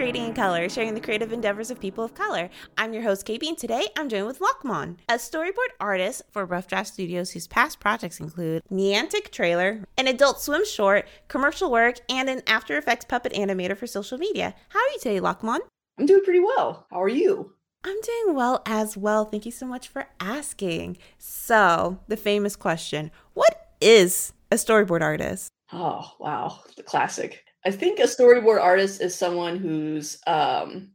Creating in Color, sharing the creative endeavors of people of color. I'm your host, KB, and today I'm joined with Lakman, a storyboard artist for Rough Draft Studios whose past projects include Niantic Trailer, an Adult Swim short, commercial work, and an After Effects puppet animator for social media. How are you today, Lakman? I'm doing pretty well. How are you? I'm doing well as well. Thank you so much for asking. So, the famous question What is a storyboard artist? Oh, wow. The classic. I think a storyboard artist is someone who's um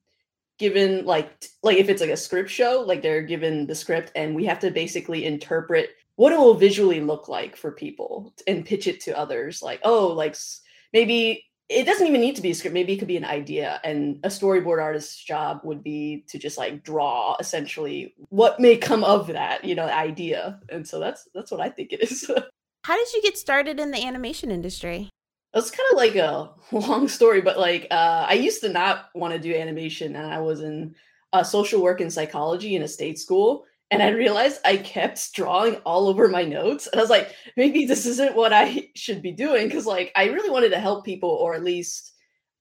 given like like if it's like a script show, like they're given the script and we have to basically interpret what it will visually look like for people and pitch it to others like oh like maybe it doesn't even need to be a script maybe it could be an idea. And a storyboard artist's job would be to just like draw essentially what may come of that you know idea. And so that's that's what i think it is. How did you get started in the animation industry it's kind of like a long story, but like uh, I used to not want to do animation, and I was in uh, social work and psychology in a state school, and I realized I kept drawing all over my notes, and I was like, maybe this isn't what I should be doing, because like I really wanted to help people, or at least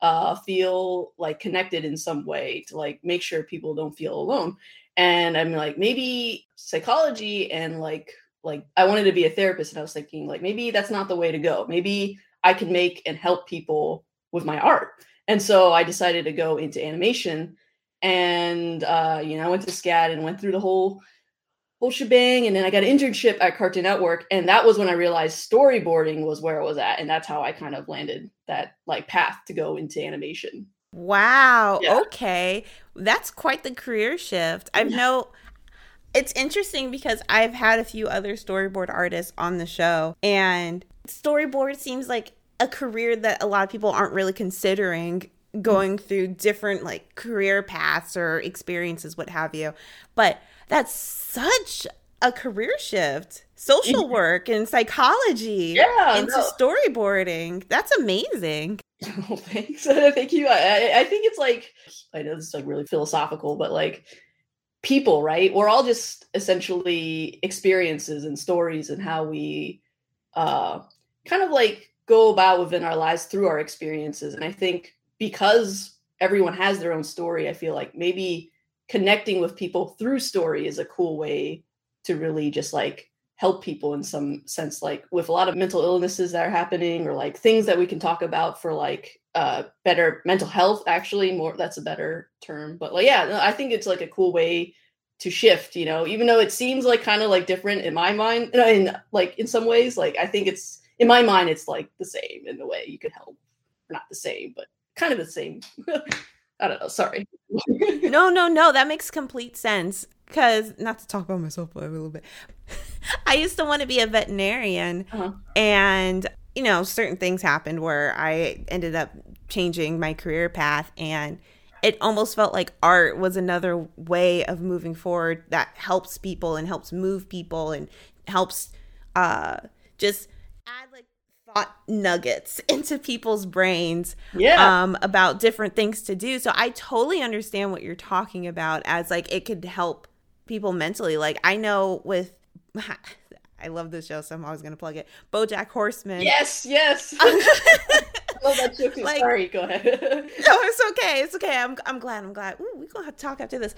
uh, feel like connected in some way to like make sure people don't feel alone. And I'm like, maybe psychology and like like I wanted to be a therapist, and I was thinking like maybe that's not the way to go. Maybe I can make and help people with my art. And so I decided to go into animation. And uh, you know, I went to SCAD and went through the whole whole shebang. And then I got an internship at Cartoon Network. And that was when I realized storyboarding was where it was at. And that's how I kind of landed that like path to go into animation. Wow. Yeah. Okay. That's quite the career shift. I've know it's interesting because I've had a few other storyboard artists on the show and storyboard seems like a career that a lot of people aren't really considering going through different like career paths or experiences what have you. But that's such a career shift. Social work and psychology yeah, into no. storyboarding. That's amazing. Oh, thanks. Thank you. I, I think it's like i know this is like really philosophical but like people right? We're all just essentially experiences and stories and how we uh kind of like go about within our lives through our experiences. And I think because everyone has their own story, I feel like maybe connecting with people through story is a cool way to really just like help people in some sense like with a lot of mental illnesses that are happening or like things that we can talk about for like uh better mental health actually more that's a better term but like yeah i think it's like a cool way to shift you know even though it seems like kind of like different in my mind in like in some ways like i think it's in my mind, it's like the same in the way. You could help, not the same, but kind of the same. I don't know. Sorry. no, no, no. That makes complete sense. Because not to talk about myself a little bit, I used to want to be a veterinarian, uh-huh. and you know, certain things happened where I ended up changing my career path, and it almost felt like art was another way of moving forward that helps people and helps move people and helps uh just add like thought nuggets into people's brains yeah. um, about different things to do. So I totally understand what you're talking about as like it could help people mentally. Like I know with I love this show, so I'm always gonna plug it. BoJack Horseman. Yes, yes. love that show too. Like, Sorry, go ahead. no, it's okay. It's okay. I'm I'm glad. I'm glad. Ooh, we're gonna have to talk after this.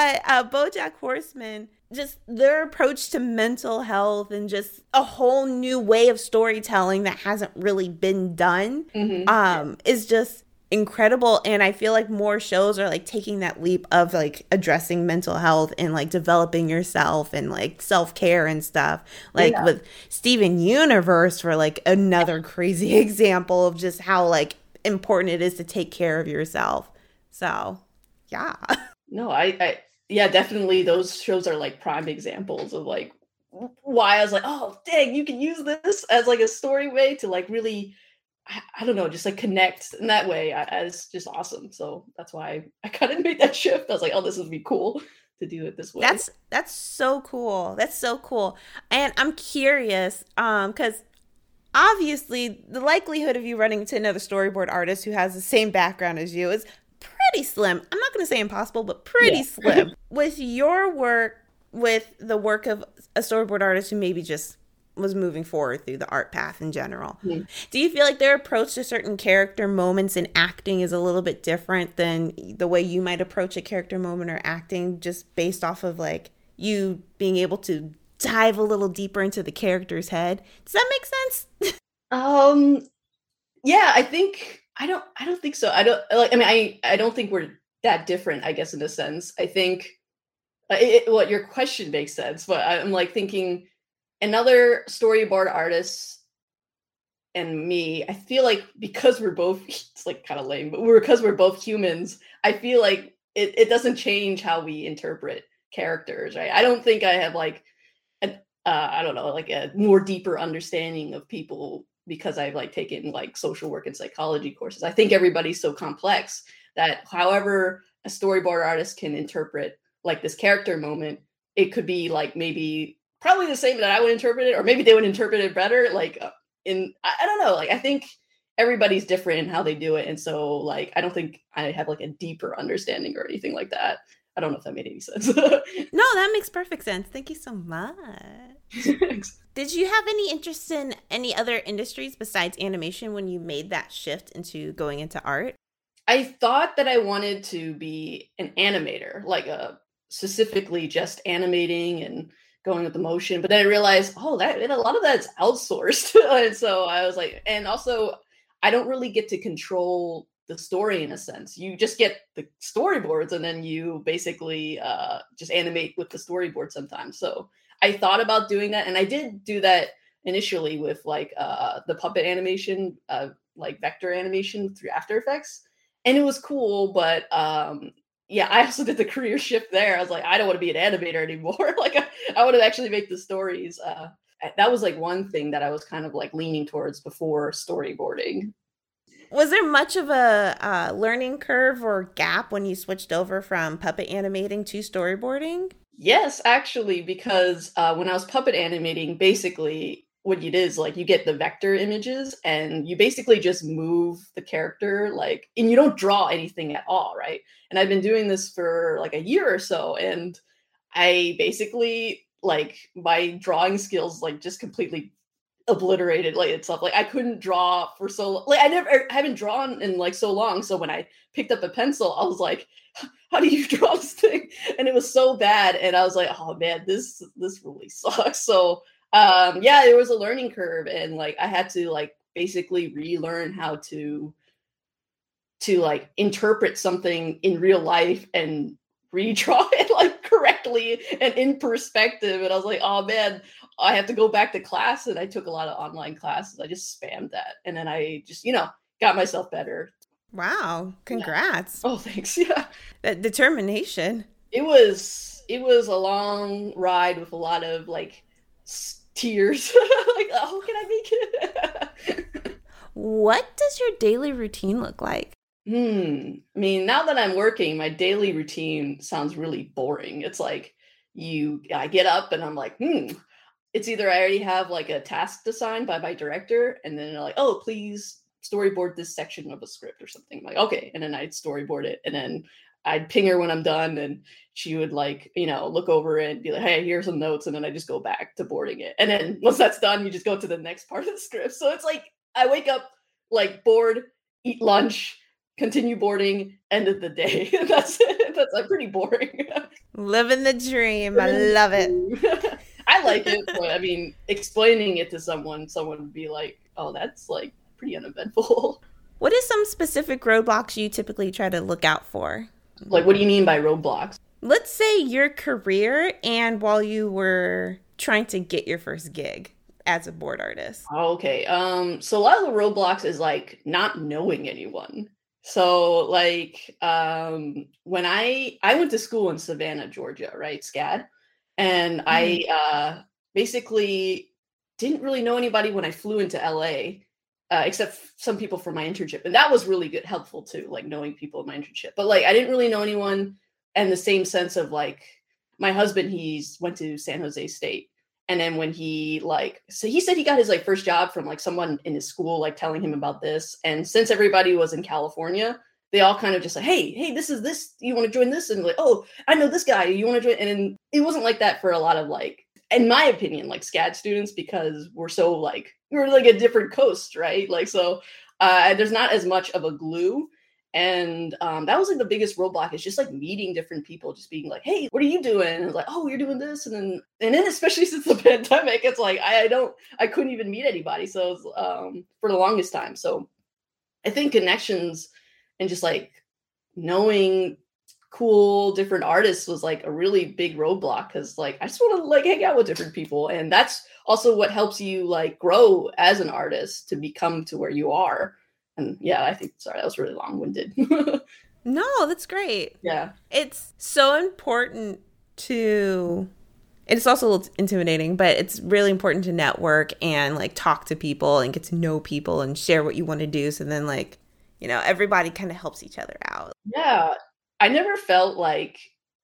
But uh BoJack Horseman just their approach to mental health and just a whole new way of storytelling that hasn't really been done mm-hmm. um is just incredible. And i feel like more shows are like taking that leap of like addressing mental health and like developing yourself and like self-care and stuff. Like yeah. with steven universe for like another crazy example of just how like important it is to take care of yourself. So yeah. No i i yeah, definitely those shows are like prime examples of like why I was like, oh dang, you can use this as like a story way to like really I, don't know, just like connect in that way. I, it's just awesome. So that's why I, I kind of made that shift. I was like, oh, this would be cool to do it this way. That's that's so cool. That's so cool. And I'm curious, um, because obviously the likelihood of you running into another storyboard artist who has the same background as you is pretty slim. I'm not going to say impossible, but pretty yeah. slim. with your work, with the work of a storyboard artist who maybe just was moving forward through the art path in general. Mm-hmm. Do you feel like their approach to certain character moments in acting is a little bit different than the way you might approach a character moment or acting just based off of like you being able to dive a little deeper into the character's head? Does that make sense? um yeah, I think I don't I don't think so. I don't like I mean I I don't think we're that different, I guess in a sense. I think uh, it, what your question makes sense, but I'm like thinking another storyboard artist and me, I feel like because we're both it's like kind of lame, but we're because we're both humans, I feel like it, it doesn't change how we interpret characters, right? I don't think I have like a, uh, I don't know, like a more deeper understanding of people because I've like taken like social work and psychology courses. I think everybody's so complex that however a storyboard artist can interpret like this character moment, it could be like maybe probably the same that I would interpret it, or maybe they would interpret it better. Like uh, in, I, I don't know. Like I think everybody's different in how they do it, and so like I don't think I have like a deeper understanding or anything like that. I don't know if that made any sense. no, that makes perfect sense. Thank you so much. Did you have any interest in any other industries besides animation when you made that shift into going into art? I thought that I wanted to be an animator, like a uh, specifically just animating and going with the motion. But then I realized, oh, that a lot of that's outsourced. and so I was like, and also I don't really get to control the story in a sense. You just get the storyboards and then you basically uh, just animate with the storyboard sometimes. So I thought about doing that, and I did do that initially with like uh, the puppet animation, uh, like vector animation through After Effects, and it was cool. But um, yeah, I also did the career shift there. I was like, I don't want to be an animator anymore. like I, I want to actually make the stories. Uh, that was like one thing that I was kind of like leaning towards before storyboarding. Was there much of a uh, learning curve or gap when you switched over from puppet animating to storyboarding? Yes, actually, because uh, when I was puppet animating, basically what it is like you get the vector images and you basically just move the character like and you don't draw anything at all right? And i've been doing this for like a year or so and i basically like my drawing skills like just completely obliterated like itself like i couldn't draw for so like i never I haven't drawn in like so long so when i picked up a pencil i was like how do you draw this thing? And it was so bad and i was like oh man this this really sucks. So um yeah there was a learning curve and like i had to like basically relearn how to to like interpret something in real life and redraw it like correctly and in perspective and i was like oh man i have to go back to class and i took a lot of online classes i just spammed that and then i just you know got myself better wow congrats yeah. oh thanks yeah that determination it was it was a long ride with a lot of like tears. like, how can I make it? what does your daily routine look like? Hmm. I mean, now that I'm working, my daily routine sounds really boring. It's like you, I get up and I'm like, hmm. It's either I already have like a task assigned by my director, and then they're like, oh, please storyboard this section of a script or something. I'm like, okay. And then I'd storyboard it. And then I'd ping her when I'm done and she would like, you know, look over it and be like, hey, here's some notes. And then I just go back to boarding it. And then once that's done, you just go to the next part of the script. So it's like I wake up, like bored, eat lunch, continue boarding, end of the day. that's it. That's like pretty boring. Living the dream. I love it. I like it, but I mean, explaining it to someone, someone would be like, oh, that's like pretty uneventful. What is some specific roadblocks you typically try to look out for? Like, what do you mean by roadblocks? Let's say your career and while you were trying to get your first gig as a board artist. Okay. Um, so a lot of the roadblocks is like not knowing anyone. So like um when I I went to school in Savannah, Georgia, right? SCAD. And mm. I uh basically didn't really know anybody when I flew into LA uh, except some people from my internship, and that was really good, helpful too, like knowing people in my internship. But like, I didn't really know anyone, and the same sense of like, my husband, he's went to San Jose State, and then when he like, so he said he got his like first job from like someone in his school, like telling him about this, and since everybody was in California, they all kind of just like, hey, hey, this is this, you want to join this, and like, oh, I know this guy, you want to join, and it wasn't like that for a lot of like in my opinion, like SCAD students because we're so like we're like a different coast, right? Like so, uh, there's not as much of a glue. And um, that was like the biggest roadblock is just like meeting different people just being like hey what are you doing? And like oh you're doing this. And then and then especially since the pandemic it's like i, I don't i couldn't even meet anybody. So was, um, for the longest time. So i think connections and just like knowing cool different artists was like a really big roadblock because like i just want to like hang out with different people and that's also what helps you like grow as an artist to become to where you are and yeah, I think sorry, that was really long winded. no, that's great. Yeah. It's so important to it's also a little intimidating, but it's really important to network and like talk to people and get to know people and share what you want to do. So then like, you know, everybody kind of helps each other out. Yeah. I never felt like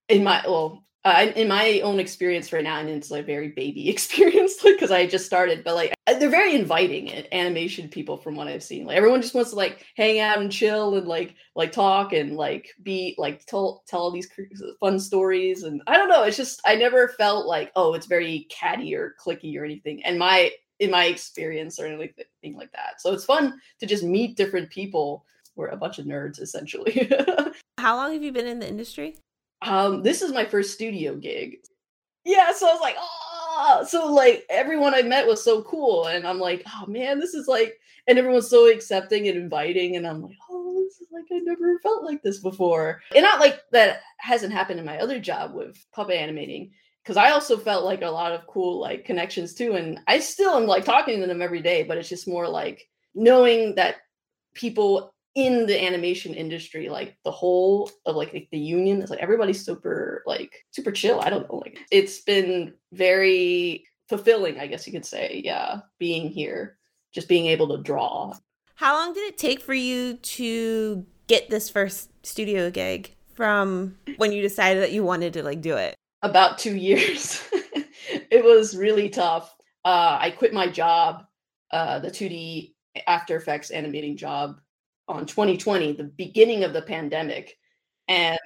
in my well, uh, in my own experience right now, and it's like very baby experience because I just started, but like they're very inviting animation people from what I've seen. Like everyone just wants to like hang out and chill and like like talk and like be like tell tell all these fun stories and I don't know. It's just I never felt like oh it's very catty or cliquey or anything. And my in my experience or anything like that. So it's fun to just meet different people. We're a bunch of nerds essentially. How long have you been in the industry? Um, this is my first studio gig. Yeah, so I was like, oh, so like everyone I met was so cool, and I'm like, oh man, this is like, and everyone's so accepting and inviting, and I'm like, oh, this is like I never felt like this before, and not like that hasn't happened in my other job with puppet animating, because I also felt like a lot of cool like connections too, and I still am like talking to them every day, but it's just more like knowing that people in the animation industry, like the whole of like the, the union is like everybody's super like super chill. I don't know, like it's been very fulfilling, I guess you could say. Yeah, being here, just being able to draw. How long did it take for you to get this first studio gig from when you decided that you wanted to like do it? About two years. it was really tough. Uh, I quit my job, uh, the 2D After Effects animating job on 2020, the beginning of the pandemic. And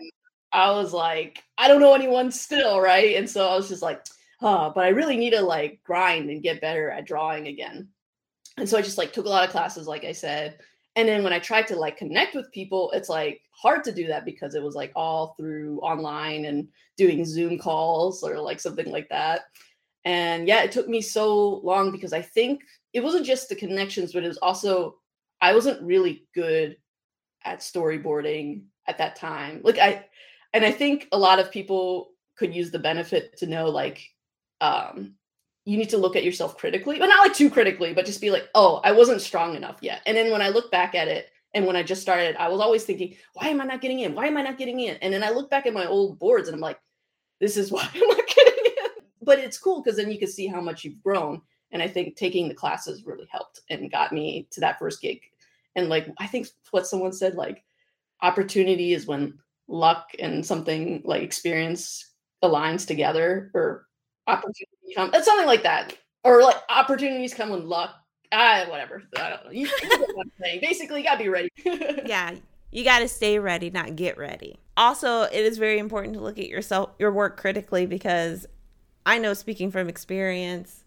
I was like, I don't know anyone still, right? And so I was just like, oh, but I really need to like grind and get better at drawing again. And so I just like took a lot of classes, like I said. And then when I tried to like connect with people, it's like hard to do that because it was like all through online and doing Zoom calls or like something like that. And yeah, it took me so long because I think it wasn't just the connections, but it was also I wasn't really good at storyboarding at that time. Like I and I think a lot of people could use the benefit to know like um you need to look at yourself critically, but not like too critically, but just be like, "Oh, I wasn't strong enough yet." And then when I look back at it and when I just started, I was always thinking, "Why am I not getting in? Why am I not getting in?" And then I look back at my old boards and I'm like, "This is why I'm not getting in." But it's cool because then you can see how much you've grown. And I think taking the classes really helped and got me to that first gig and like i think what someone said like opportunity is when luck and something like experience aligns together or opportunity come it's something like that. Or like opportunities come when luck ah whatever i don't know. You, you know what basically you gotta be ready. Yeah you got to stay ready not get ready. Also it is very important to look at yourself your work critically because i know speaking from experience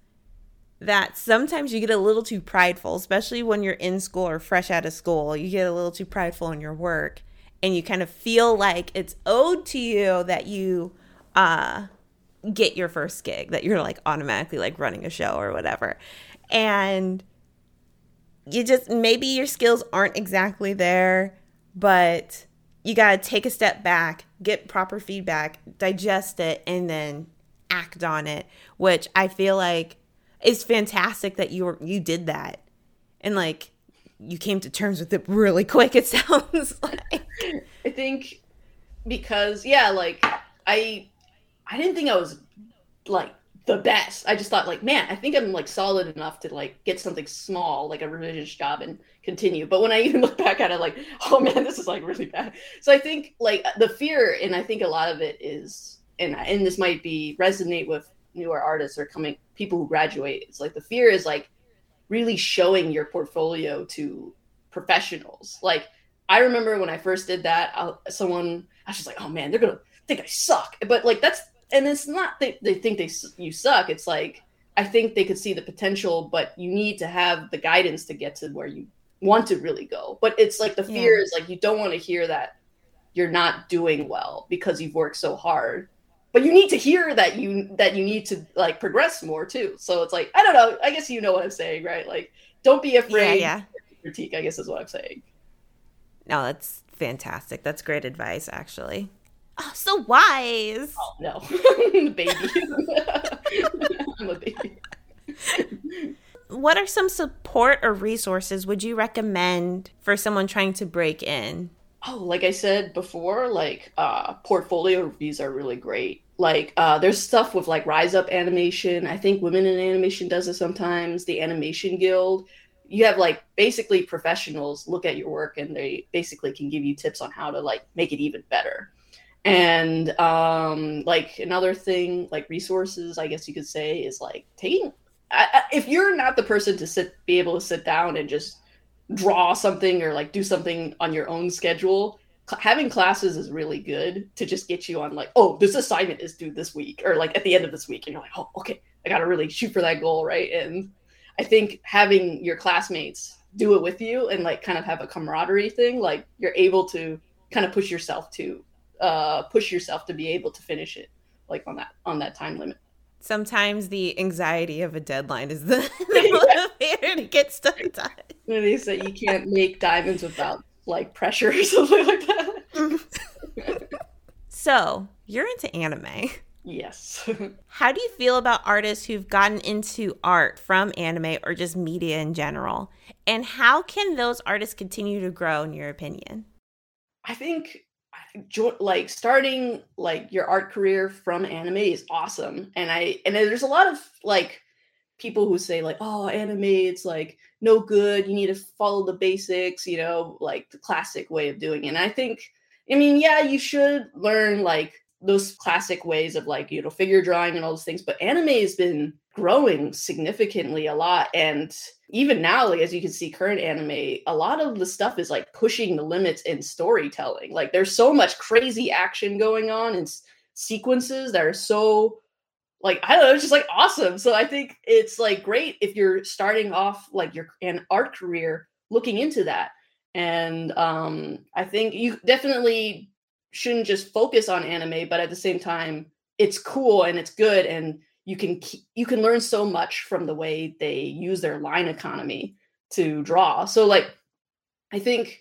that sometimes you get a little too prideful, especially when you're in school or fresh out of school. You get a little too prideful in your work and you kind of feel like it's owed to you that you uh get your first gig, that you're like automatically like running a show or whatever. And you just maybe your skills aren't exactly there, but you got to take a step back, get proper feedback, digest it and then act on it, which I feel like it's fantastic that you were you did that. And like you came to terms with it really quick it sounds like. I think because yeah like i i didn't think i was like the best. I just thought like man i think i'm like solid enough to like get something small like a revisionist job and continue. But when i even look back at it like oh man this is like really bad. So i think like the fear and i think a lot of it is and and this might be resonate with newer artists are coming people who graduate it's like the fear is like really showing your portfolio to professionals like i remember when i first did that I, someone i was just like oh man they're gonna think i suck but like that's and it's not that they think they you suck. It's like I think they could see the potential, but you need to have the guidance to get to where you want to really go. But it's like the fear yeah. is like you don't want to hear that you're not doing well because you've worked so hard. But you need to hear that you that you need to like progress more too. So it's like I don't know. I guess you know what I'm saying, right? Like don't be afraid. Yeah, yeah. Critique, I guess, is what I'm saying. No, that's fantastic. That's great advice, actually. Oh, so wise. Oh no, baby. I'm a baby. What are some support or resources would you recommend for someone trying to break in? Oh, like I said before, like uh, portfolio reviews are really great. Like uh, there's stuff with like Rise Up Animation. I think Women in Animation does it sometimes. The Animation Guild. You have like basically professionals look at your work and they basically can give you tips on how to like make it even better and um like another thing like resources i guess you could say is like taking I, if you're not the person to sit be able to sit down and just draw something or like do something on your own schedule having classes is really good to just get you on like oh this assignment is due this week or like at the end of this week and you're like oh okay i gotta really shoot for that goal right? And i think having your classmates do it with you and like kind of have a camaraderie thing like you're able to kind of push yourself to uh, push yourself to be able to finish it like on that on that time limit. Sometimes the anxiety of a deadline is the, the motivator to get stuff done. They say you can't make diamonds without like pressure or something like that. So you're into anime. Yes. How do you feel about artists who've gotten into art from anime or just media in general? And how can those artists continue to grow in your opinion? I think like starting like your art career from anime is awesome. And i and there's a lot of like people who say like oh anime it's like no good you need to follow the basics you know like the classic way of doing it. And i think i mean yeah you should learn like those classic ways of like you know figure drawing and all those things but anime has been growing significantly a lot. And even now like as you can see current anime a lot of the stuff is like pushing the limits in storytelling. Like there's so much crazy action going on and s- sequences that are so like i don't know it's just like awesome so i think it's like great if you're starting off like your an art career looking into that and um i think you definitely shouldn't just focus on anime, but at the same time, it's cool and it's good, and you can keep, you can learn so much from the way they use their line economy to draw. So like, I think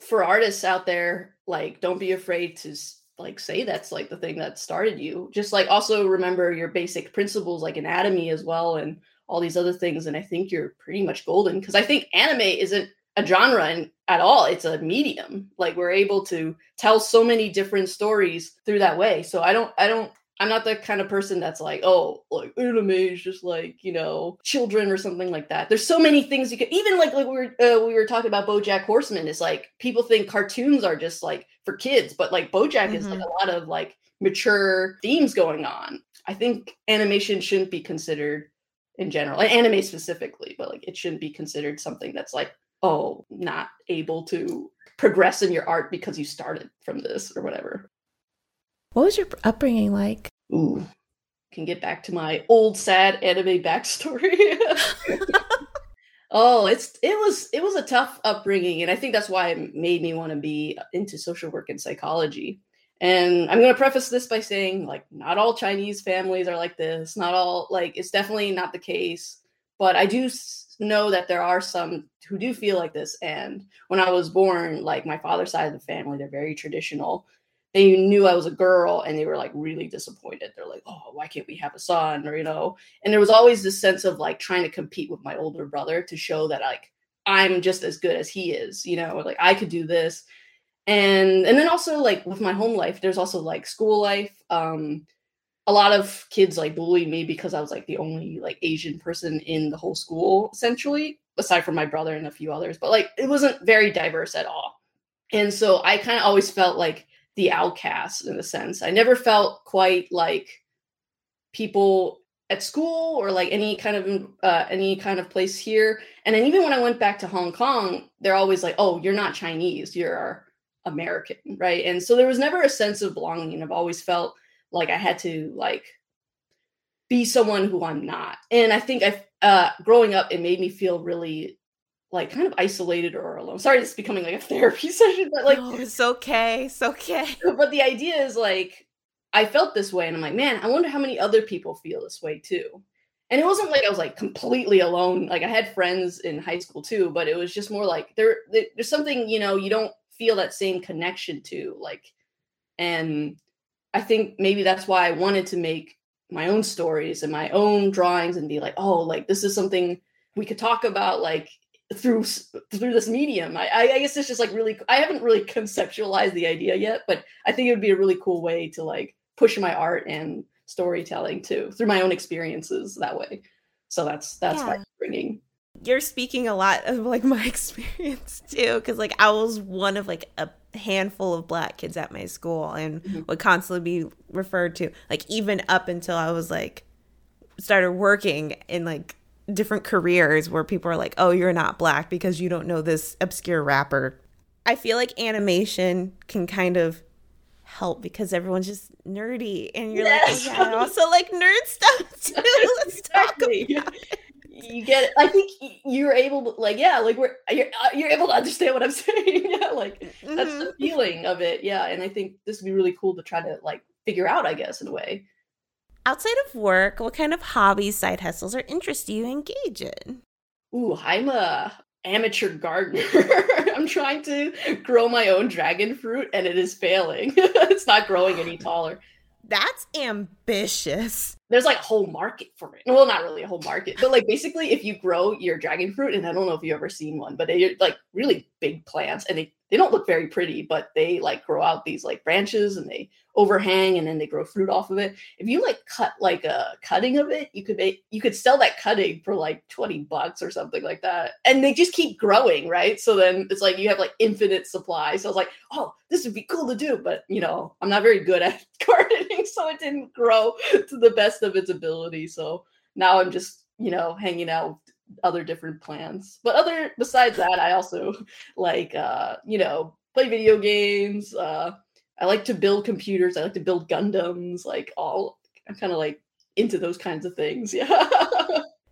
for artists out there, like, don't be afraid to like say that's like the thing that started you. Just like also remember your basic principles like anatomy as well and all these other things. And I think you're pretty much golden because I think anime isn't a genre in, at all it's a medium like we're able to tell so many different stories through that way so i don't i don't i'm not the kind of person that's like oh like anime is just like you know children or something like that there's so many things you could even like like we were uh, we were talking about bojack horseman is like people think cartoons are just like for kids but like bojack mm-hmm. is like mm-hmm. a lot of like mature themes going on i think animation shouldn't be considered in general anime specifically but like it shouldn't be considered something that's like oh, not able to progress in your art because you started from this or whatever. What was your upbringing like? Ooh, can get back to my old sad anime backstory. oh, it's it was it was a tough upbringing, and I think that's why it made me want to be into social work and psychology. And I'm going to preface this by saying, like, not all Chinese families are like this. Not all like it's definitely not the case, but I do know that there are some who do feel like this. And when I was born, like my father's side of the family, they're very traditional. They knew I was a girl and they were like really disappointed. They're like, oh, why can't we have a son? Or, you know, and there was always this sense of like trying to compete with my older brother to show that like I'm just as good as he is, you know, like I could do this. And and then also like with my home life, there's also like school life. Um, a lot of kids like bullied me because I was like the only like Asian person in the whole school, essentially, aside from my brother and a few others. But like it wasn't very diverse at all. And so I kind of always felt like the outcast in a sense. I never felt quite like people at school or like any kind of uh, any kind of place here. And then even when I went back to Hong Kong, they're always like, "Oh, you're not Chinese, you're American," right? And so there was never a sense of belonging. I've always felt like I had to like be someone who I'm not. And I think I uh growing up it made me feel really like kind of isolated or alone. Sorry, it's becoming like a therapy session, but like no, it's okay. It's okay. But the idea is like I felt this way and I'm like, man, I wonder how many other people feel this way too. And it wasn't like I was like completely alone. Like I had friends in high school too, but it was just more like there there's something, you know, you don't feel that same connection to like and I think maybe that's why I wanted to make my own stories and my own drawings and be like, oh, like this is something we could talk about like through through this medium. I, I guess it's just like really. I haven't really conceptualized the idea yet, but I think it would be a really cool way to like push my art and storytelling too through my own experiences that way. So that's that's yeah. bringing. You're speaking a lot of like my experience too, because like I was one of like a handful of black kids at my school and mm-hmm. would constantly be referred to like even up until I was like started working in like different careers where people are like, "Oh, you're not black because you don't know this obscure rapper." I feel like animation can kind of help because everyone's just nerdy and you're yes. like, oh, yeah, I also like nerd stuff too. Let's exactly. talk about it. You get it. I think you're able to like, yeah, like we're you're, uh, you're able to understand what I'm saying. yeah, like mm-hmm. that's the mm-hmm. feeling of it. Yeah, and I think this would be really cool to try to like figure out, I guess, in a way. Outside of work, what kind of hobbies, side hustles, or interests do you engage in? Ooh, I'm a amateur gardener. I'm trying to grow my own dragon fruit and it is failing. it's not growing any taller. That's ambitious. There's like a whole market for it. Well, not really a whole market, but like basically if you grow your dragon fruit, and I don't know if you've ever seen one, but they're like really big plants and they, they don't look very pretty, but they like grow out these like branches and they overhang and then they grow fruit off of it. If you like cut like a cutting of it, you could make you could sell that cutting for like 20 bucks or something like that. And they just keep growing, right? So then it's like you have like infinite supply. So I was like, oh, this would be cool to do. But you know, I'm not very good at gardening, so it didn't grow to the best of its ability. So now I'm just, you know, hanging out other different plants. But other besides that, I also like uh, you know, play video games, uh I like to build computers. I like to build Gundams. Like all, I'm kind of like into those kinds of things. Yeah.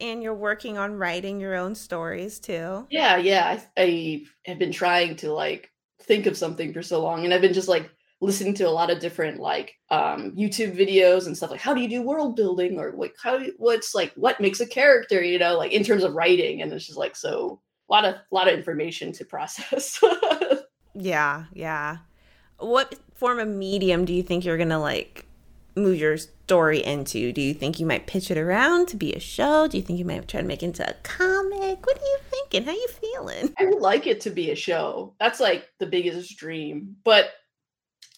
and you're working on writing your own stories too. Yeah, yeah. I, I have been trying to like think of something for so long, and I've been just like listening to a lot of different like um, YouTube videos and stuff like how do you do world building or like how what's like what makes a character, you know, like in terms of writing, and it's just like so a lot of a lot of information to process. yeah, yeah. What form of medium do you think you're gonna like move your story into? Do you think you might pitch it around to be a show? Do you think you might try to make it into a comic? What are you thinking? How you feeling? I would like it to be a show. That's like the biggest dream. But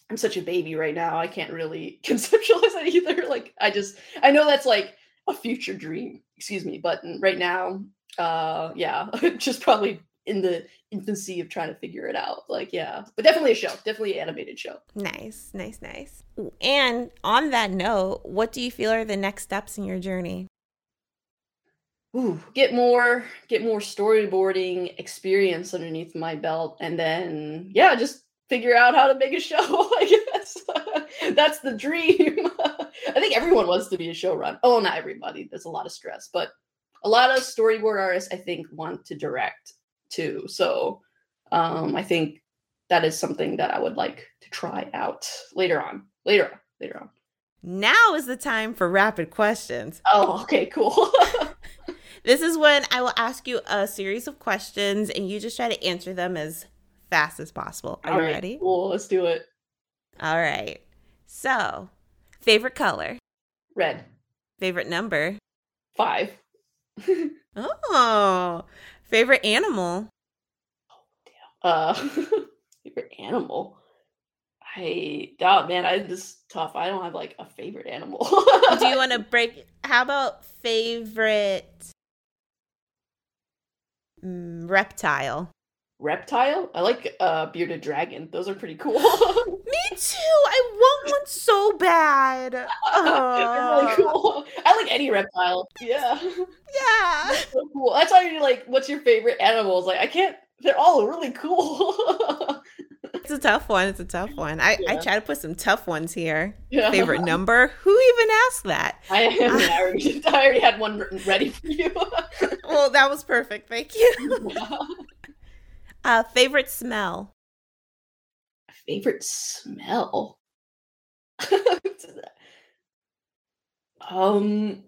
I'm such a baby right now. I can't really conceptualize that either. Like I just I know that's like a future dream, excuse me, but right now, uh yeah, just probably in the infancy of trying to figure it out. Like, yeah, but definitely a show, definitely an animated show. Nice, nice, nice. And on that note, what do you feel are the next steps in your journey? Ooh, get more, get more storyboarding experience underneath my belt, and then yeah, just figure out how to make a show. I guess that's the dream. I think everyone wants to be a showrunner. Oh, not everybody. There's a lot of stress, but a lot of storyboard artists, I think, want to direct too. So um, I think that is something that I would like to try out later on. Later on. Later on. Now is the time for rapid questions. Oh, okay, cool. this is when I will ask you a series of questions and you just try to answer them as fast as possible. Are All you right, ready? Cool, let's do it. All right. So, favorite color? Red. Favorite number? Five. oh, Favorite animal? Oh, uh, favorite animal. I oh man, I this is tough. I don't have like a favorite animal. Do you want to break? How about favorite mm, reptile? Reptile? I like uh bearded dragon. Those are pretty cool. Me too. I want one so bad. Uh, really cool. I like any reptile. Yeah. Yeah. That's so cool. That's why you're like, what's your favorite animals? Like, I can't. They're all really cool. it's a tough one. It's a tough one. I, yeah. I try to put some tough ones here. Yeah. Favorite number? Who even asked that? I, I, already, I already had one ready for you. well, that was perfect. Thank you. Uh, favorite smell? Favorite smell? um,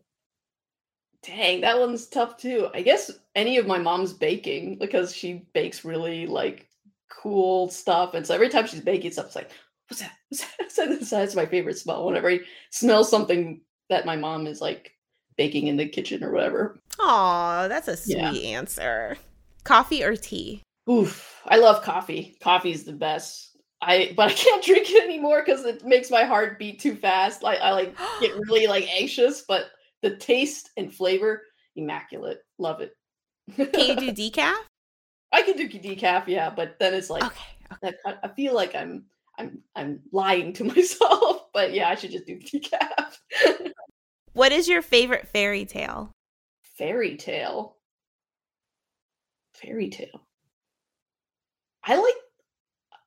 dang, that one's tough too. I guess any of my mom's baking because she bakes really like cool stuff, and so every time she's baking stuff, it's like, what's that? What's that? so that's my favorite smell. Whenever I smell something that my mom is like baking in the kitchen or whatever. Oh, that's a sweet yeah. answer. Coffee or tea? Oof, I love coffee. Coffee is the best. I but I can't drink it anymore because it makes my heart beat too fast. Like I like get really like anxious, but the taste and flavor, immaculate. Love it. Can you do decaf? I can do decaf, yeah, but then it's like okay, okay. I feel like I'm I'm I'm lying to myself, but yeah, I should just do decaf. what is your favorite fairy tale? Fairy tale. Fairy tale. I like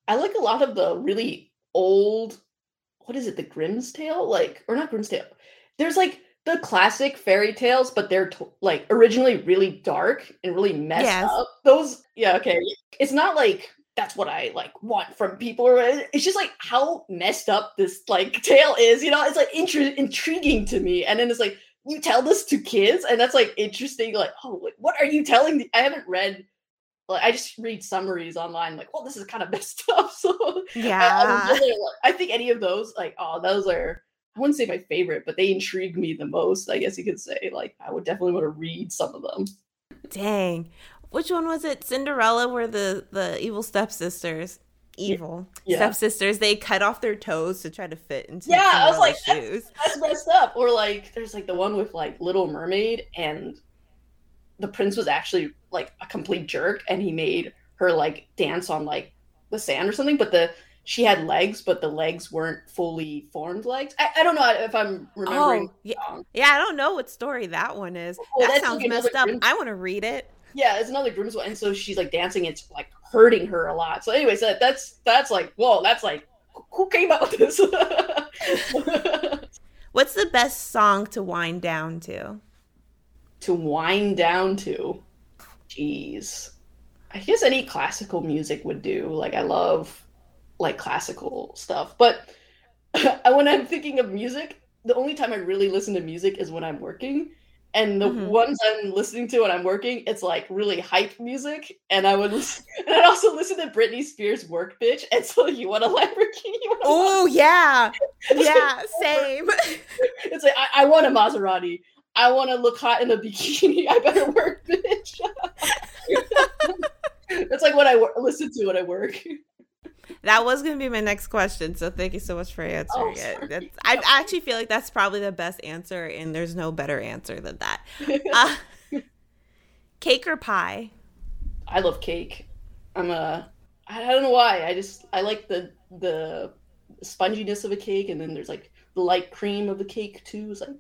I like a lot of the really old what is it, the Grimm's tale? Like or not Grimm's tale. There's like the classic fairy tales, but they're t- like originally really dark and really messed yes. up. Those yeah, okay. It's not like that's what I like want from people. Or it's just like how messed up this like tale is. You know, it's like intri- intriguing to me. And then it's like you tell this to kids, and that's like interesting. Like, oh, like, what are you telling? The- I haven't read like I just read summaries online, like, well, this is kind of messed up. So yeah, I, I, really, I, think any of those, like, oh, those are I wouldn't say my favorite, but they intrigue me the most. I guess you could say, like, I would definitely want to read some of them. Dang, which one was it? Cinderella, where the the evil stepsisters evil yeah. stepsisters they cut off their toes to try to fit into yeah i was like shoes. That's, that's messed up or like there's like the one with like little mermaid and the prince was actually like a complete jerk and he made her like dance on like the sand or something but the she had legs but the legs weren't fully formed legs. I, I don't know if i'm remembering oh, yeah. yeah i don't know what story that one is. Oh, well, that sounds like messed up. Grimm's, i want to read it. Yeah it's another grimm's one and so she's like dancing it's like hurting her a lot. So anyways that, that's that's like whoa that's like who came up with this? What's the best song to wind down to to wind down to. Jeez. I guess any classical music would do. Like I love like classical stuff. But when I'm thinking of music, the only time I really listen to music is when I'm working. And the mm-hmm. ones I'm listening to when I'm working, it's like really hype music. And I would listen, and I'd also listen to Britney Spears' "Work Bitch." And so you want a Lamborghini? Oh yeah, yeah, same. It's like I, I want a Maserati. I want to look hot in a bikini. I better work, bitch. That's like what I w- listen to when I work. That was going to be my next question. So thank you so much for answering oh, it. I actually feel like that's probably the best answer, and there's no better answer than that. Uh, cake or pie? I love cake. I'm a. I don't know why. I just I like the the sponginess of a cake, and then there's like the light cream of the cake too. It's like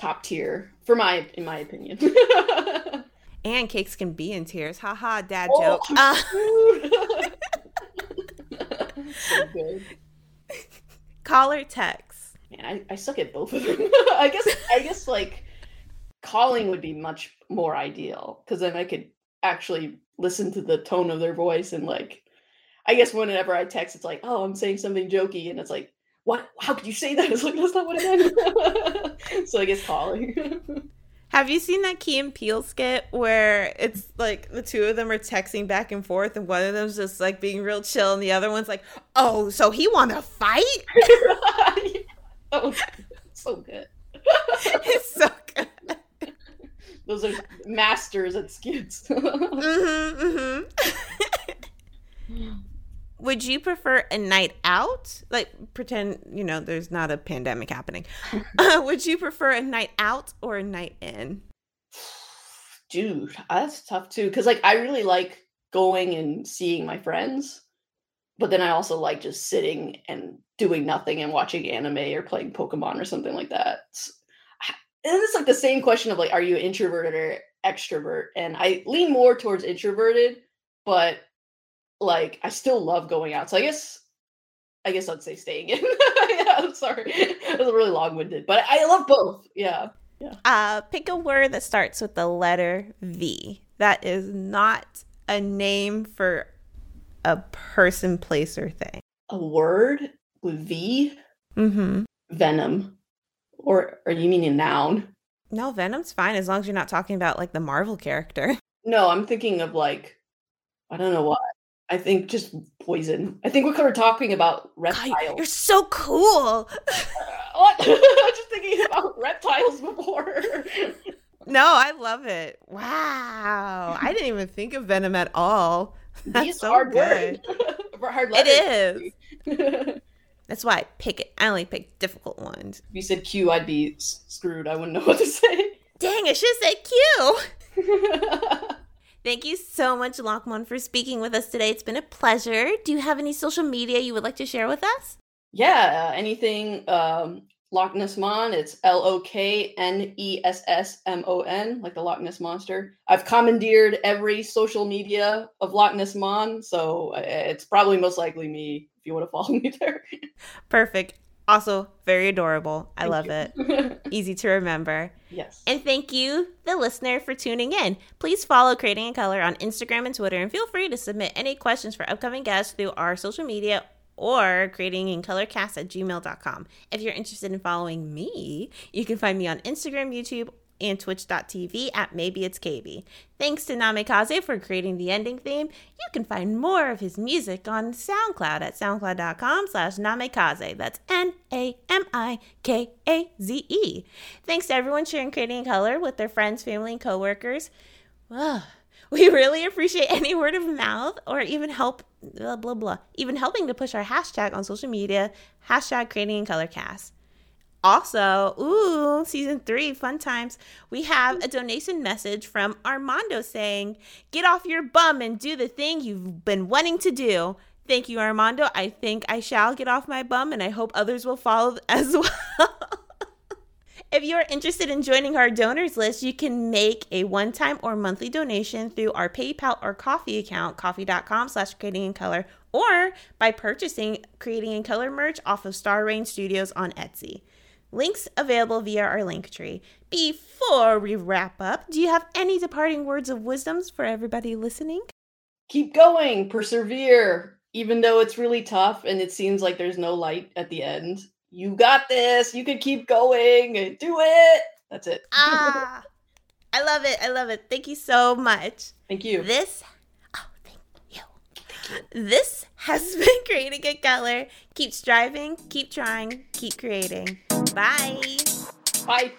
top tier for my in my opinion. and cakes can be in tiers. Haha, dad oh, joke. Uh, so good. Call or text? Man, I, I suck at both of them. I guess I guess like calling would be much more ideal because then I could actually listen to the tone of their voice and like I guess whenever I text it's like, oh, I'm saying something jokey and it's like, what? How could you say that? It's like that's not what I meant. so I guess calling. Have you seen that Key and Peele skit where it's like the two of them are texting back and forth, and one of them's just like being real chill, and the other one's like, "Oh, so he want to fight?" oh, so good. it's so good. Those are masters at skits. mm-hmm, mm-hmm would you prefer a night out? Like pretend, you know, there's not a pandemic happening. uh, would you prefer a night out or a night in? Dude, that's tough too cuz like I really like going and seeing my friends, but then I also like just sitting and doing nothing and watching anime or playing Pokemon or something like that. And it's like the same question of like are you introverted or extrovert? And I lean more towards introverted, but like I still love going out. So I guess I guess I'd say staying in. yeah, I'm sorry. It was really long winded, but I love both. Yeah. Yeah. Uh, pick a word that starts with the letter V. That is not a name for a person, place, or thing. A word with V? Mm-hmm. Venom. Or are you meaning a noun? No, Venom's fine as long as you're not talking about like the Marvel character. No, I'm thinking of like I don't know what. I think just poison. I think we're kind of talking about reptiles. God, you're so cool. Uh, what? I was just thinking about reptiles before. no, I love it. Wow. I didn't even think of Venom at all. That's These so hard good. hard it is. That's why I pick it. I only pick difficult ones. If you said Q, I'd be screwed. I wouldn't know what to say. Dang, I should have said Q. Thank you so much, Lokman, for speaking with us today. It's been a pleasure. Do you have any social media you would like to share with us? Yeah, uh, anything um, Lokness Mon. It's L O K N E S S M O N, like the Loch Ness Monster. I've commandeered every social media of Lokness Mon, so uh, it's probably most likely me if you want to follow me there. Perfect. Also, very adorable. I thank love you. it. Easy to remember. Yes. And thank you, the listener, for tuning in. Please follow Creating in Color on Instagram and Twitter, and feel free to submit any questions for upcoming guests through our social media or creating in colorcast at gmail.com. If you're interested in following me, you can find me on Instagram, YouTube, and twitch.tv at maybe it's KB. Thanks to Namikaze for creating the ending theme. You can find more of his music on SoundCloud at soundcloud.com slash Namikaze. That's N-A-M-I-K-A-Z-E. Thanks to everyone sharing Creating in Color with their friends, family, and coworkers. Well, we really appreciate any word of mouth or even help, blah, blah, blah, even helping to push our hashtag on social media, hashtag creating in color cast. Also, ooh, season three, fun times. We have a donation message from Armando saying, Get off your bum and do the thing you've been wanting to do. Thank you, Armando. I think I shall get off my bum and I hope others will follow as well. If you are interested in joining our donors list, you can make a one-time or monthly donation through our PayPal or Ko-fi account, ko-fi.com slash creating in color, or by purchasing creating in color merch off of Star Rain Studios on Etsy. Links available via our Linktree. Before we wrap up, do you have any departing words of wisdoms for everybody listening? Keep going, persevere, even though it's really tough and it seems like there's no light at the end you got this. You can keep going. Do it. That's it. ah, I love it. I love it. Thank you so much. Thank you. This, oh, thank you. Thank you. This has been creating in color. Keep striving, keep trying, keep creating. Bye. Bye.